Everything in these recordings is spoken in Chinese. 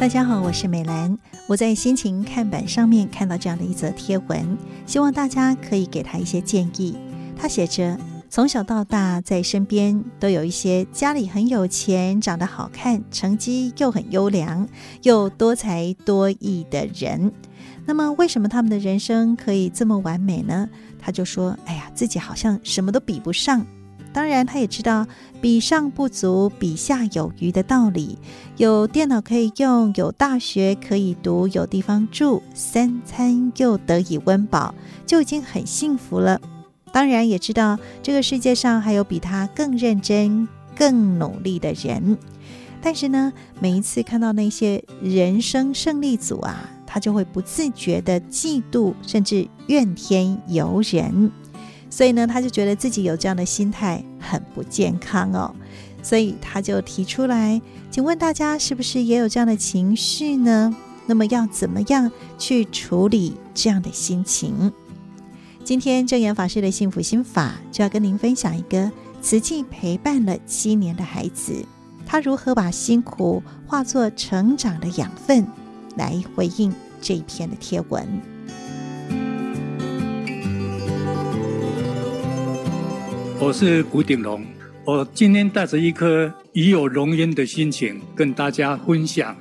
大家好，我是美兰。我在心情看板上面看到这样的一则贴文，希望大家可以给他一些建议。他写着：从小到大，在身边都有一些家里很有钱、长得好看、成绩又很优良、又多才多艺的人。那么，为什么他们的人生可以这么完美呢？他就说：“哎呀，自己好像什么都比不上。”当然，他也知道比上不足，比下有余的道理。有电脑可以用，有大学可以读，有地方住，三餐又得以温饱，就已经很幸福了。当然，也知道这个世界上还有比他更认真、更努力的人。但是呢，每一次看到那些人生胜利组啊，他就会不自觉的嫉妒，甚至怨天尤人。所以呢，他就觉得自己有这样的心态很不健康哦，所以他就提出来，请问大家是不是也有这样的情绪呢？那么要怎么样去处理这样的心情？今天证严法师的幸福心法就要跟您分享一个慈济陪伴了七年的孩子，他如何把辛苦化作成长的养分，来回应这一篇的贴文。我是古鼎龙，我今天带着一颗已有荣焉的心情，跟大家分享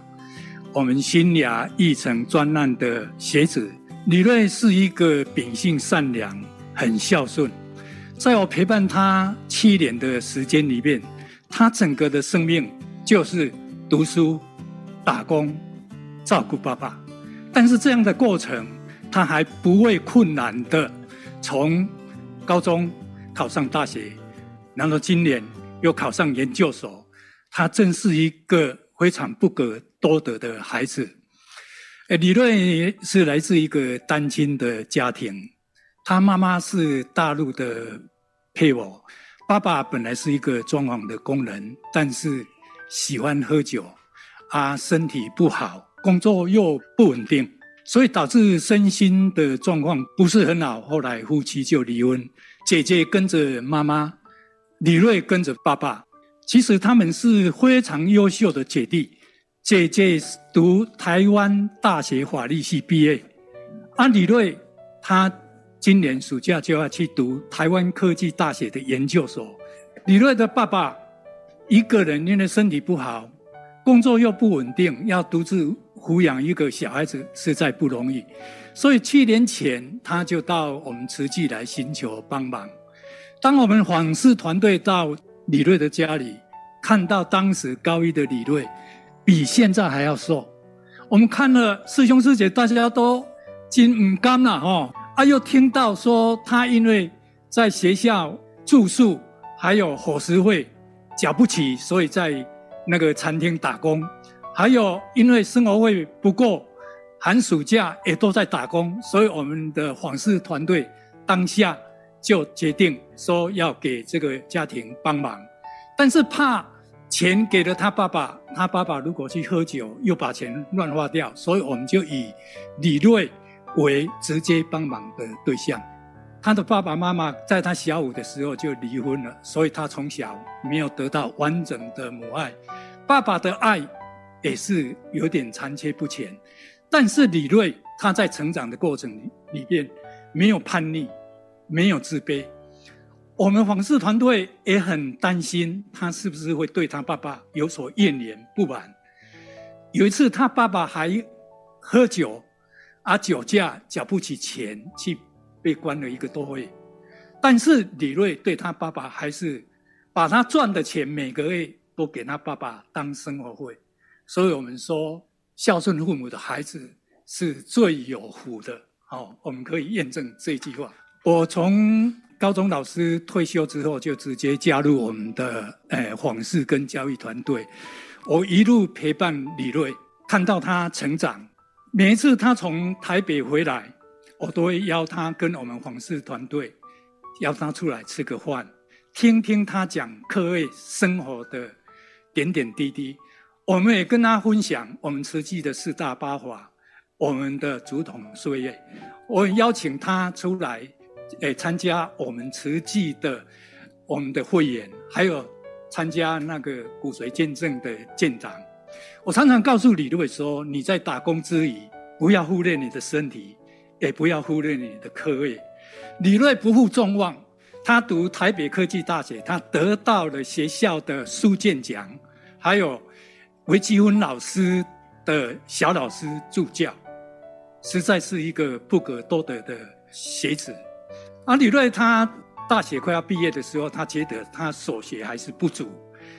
我们新雅译成专案的学子李瑞是一个秉性善良、很孝顺。在我陪伴他七年的时间里面，他整个的生命就是读书、打工、照顾爸爸。但是这样的过程，他还不畏困难的从高中。考上大学，然后今年又考上研究所，他真是一个非常不可多得的孩子。李瑞是来自一个单亲的家庭，他妈妈是大陆的配偶，爸爸本来是一个装潢的工人，但是喜欢喝酒，啊，身体不好，工作又不稳定，所以导致身心的状况不是很好，后来夫妻就离婚。姐姐跟着妈妈，李瑞跟着爸爸。其实他们是非常优秀的姐弟。姐姐读台湾大学法律系毕业，而李瑞他今年暑假就要去读台湾科技大学的研究所。李瑞的爸爸一个人因为身体不好，工作又不稳定，要独自抚养一个小孩子，实在不容易。所以七年前，他就到我们慈济来寻求帮忙。当我们访视团队到李瑞的家里，看到当时高一的李瑞比现在还要瘦。我们看了师兄师姐，大家都真唔甘了哦。啊，又听到说他因为在学校住宿还有伙食费缴不起，所以在那个餐厅打工，还有因为生活费不够。寒暑假也都在打工，所以我们的访视团队当下就决定说要给这个家庭帮忙，但是怕钱给了他爸爸，他爸爸如果去喝酒又把钱乱花掉，所以我们就以李瑞为直接帮忙的对象。他的爸爸妈妈在他小五的时候就离婚了，所以他从小没有得到完整的母爱，爸爸的爱也是有点残缺不全。但是李瑞他在成长的过程里里边没有叛逆，没有自卑。我们访视团队也很担心他是不是会对他爸爸有所怨言不满。有一次他爸爸还喝酒，而酒驾缴不起钱，去被关了一个多月。但是李瑞对他爸爸还是把他赚的钱每个月都给他爸爸当生活费。所以我们说。孝顺父母的孩子是最有福的。好，我们可以验证这句话。我从高中老师退休之后，就直接加入我们的诶皇室跟教育团队。我一路陪伴李瑞，看到他成长。每一次他从台北回来，我都会邀他跟我们皇室团队，邀他出来吃个饭，听听他讲课外生活的点点滴滴。我们也跟他分享我们慈济的四大八法，我们的竹筒岁月。我邀请他出来，诶，参加我们慈济的我们的会员，还有参加那个骨髓见证的见长。我常常告诉李瑞说：“你在打工之余，不要忽略你的身体，也不要忽略你的课业。”李瑞不负众望，他读台北科技大学，他得到了学校的书卷奖，还有韦积分老师的小老师助教，实在是一个不可多得的学子。而李瑞他大学快要毕业的时候，他觉得他所学还是不足，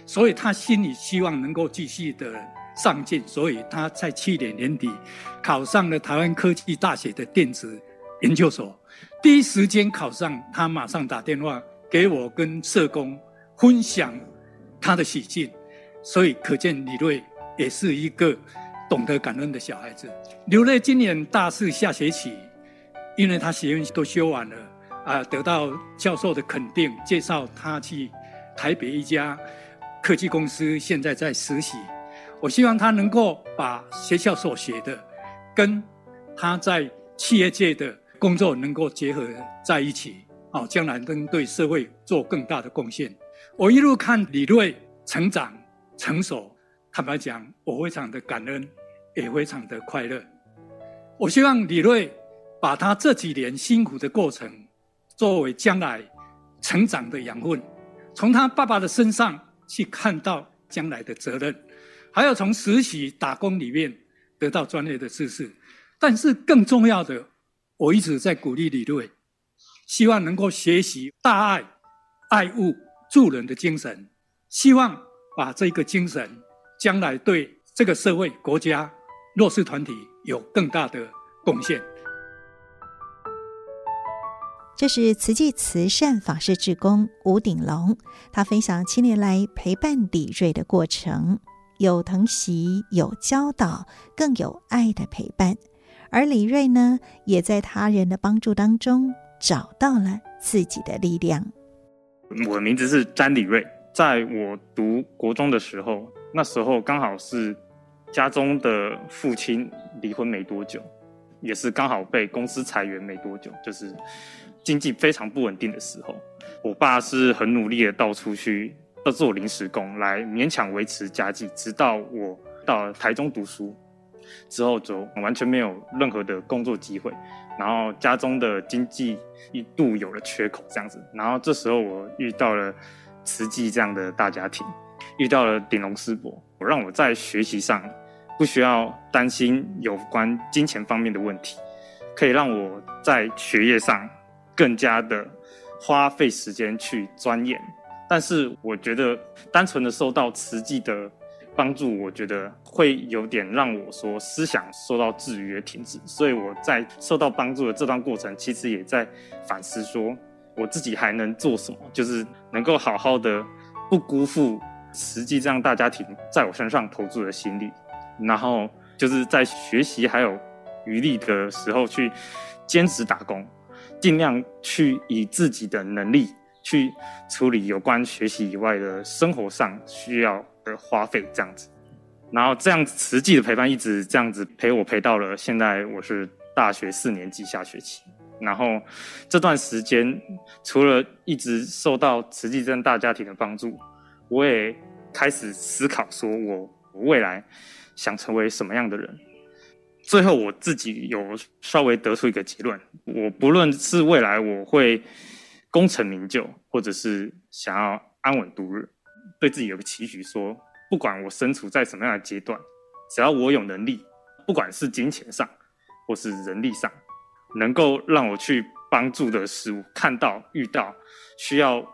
所以他心里希望能够继续的。上进，所以他在去年年底考上了台湾科技大学的电子研究所。第一时间考上，他马上打电话给我跟社工分享他的喜讯。所以可见李瑞也是一个懂得感恩的小孩子。刘瑞今年大四下学期，因为他学业都修完了啊，得到教授的肯定，介绍他去台北一家科技公司，现在在实习。我希望他能够把学校所学的，跟他在企业界的工作能够结合在一起，哦，将来能对社会做更大的贡献。我一路看李瑞成长成熟，坦白讲，我非常的感恩，也非常的快乐。我希望李瑞把他这几年辛苦的过程，作为将来成长的养分，从他爸爸的身上去看到将来的责任。还要从实习打工里面得到专业的知识，但是更重要的，我一直在鼓励李瑞，希望能够学习大爱、爱物、助人的精神，希望把这个精神将来对这个社会、国家、弱势团体有更大的贡献。这是慈济慈善法师志工吴鼎龙，他分享七年来陪伴李瑞的过程。有疼惜，有教导，更有爱的陪伴。而李瑞呢，也在他人的帮助当中找到了自己的力量。我的名字是詹李瑞，在我读国中的时候，那时候刚好是家中的父亲离婚没多久，也是刚好被公司裁员没多久，就是经济非常不稳定的时候。我爸是很努力的到处去。要做临时工来勉强维持家计，直到我到台中读书之后，就完全没有任何的工作机会，然后家中的经济一度有了缺口，这样子。然后这时候我遇到了慈济这样的大家庭，遇到了鼎龙师伯，我让我在学习上不需要担心有关金钱方面的问题，可以让我在学业上更加的花费时间去钻研。但是我觉得，单纯的受到慈济的帮助，我觉得会有点让我说思想受到制约停止。所以我在受到帮助的这段过程，其实也在反思说，我自己还能做什么，就是能够好好的不辜负慈济这样大家庭在我身上投注的心力，然后就是在学习还有余力的时候去坚持打工，尽量去以自己的能力。去处理有关学习以外的生活上需要的花费，这样子，然后这样子慈济的陪伴一直这样子陪我陪到了现在，我是大学四年级下学期。然后这段时间，除了一直受到慈济这样大家庭的帮助，我也开始思考说，我未来想成为什么样的人。最后我自己有稍微得出一个结论：我不论是未来我会。功成名就，或者是想要安稳度日，对自己有个期许，说不管我身处在什么样的阶段，只要我有能力，不管是金钱上或是人力上，能够让我去帮助的事物，看到遇到需要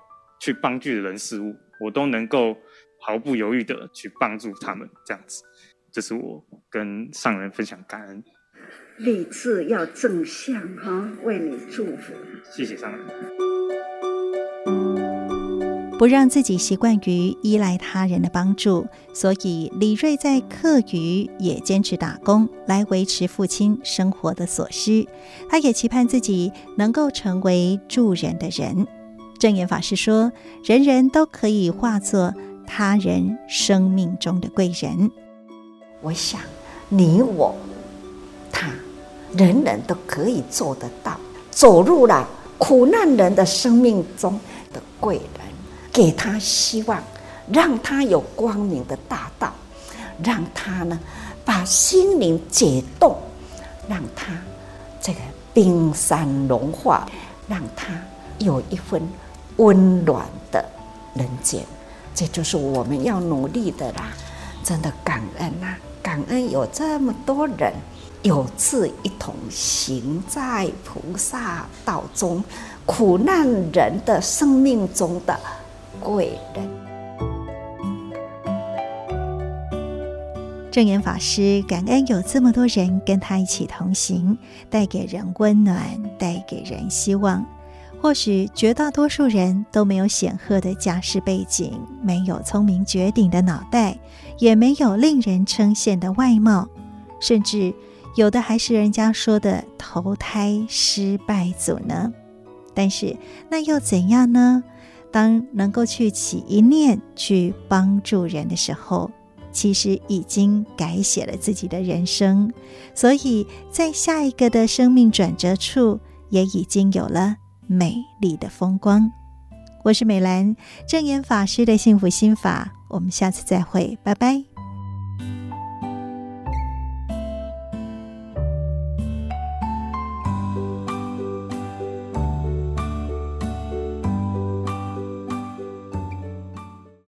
去帮助的人事物，我都能够毫不犹豫的去帮助他们。这样子，这是我跟上人分享感恩。立志要正向哈，为你祝福。谢谢上人。不让自己习惯于依赖他人的帮助，所以李瑞在课余也坚持打工来维持父亲生活的所需。他也期盼自己能够成为助人的人。证言法师说：“人人都可以化作他人生命中的贵人。”我想，你我他。人人都可以做得到，走入了苦难人的生命中的贵人，给他希望，让他有光明的大道，让他呢把心灵解冻，让他这个冰山融化，让他有一份温暖的人间。这就是我们要努力的啦！真的感恩呐、啊，感恩有这么多人有志一同行在菩萨道中，苦难人的生命中的贵人。证严法师感恩有这么多人跟他一起同行，带给人温暖，带给人希望。或许绝大多数人都没有显赫的家世背景，没有聪明绝顶的脑袋，也没有令人称羡的外貌，甚至有的还是人家说的投胎失败组呢。但是那又怎样呢？当能够去起一念去帮助人的时候，其实已经改写了自己的人生，所以在下一个的生命转折处，也已经有了。美丽的风光，我是美兰，正言法师的幸福心法，我们下次再会，拜拜。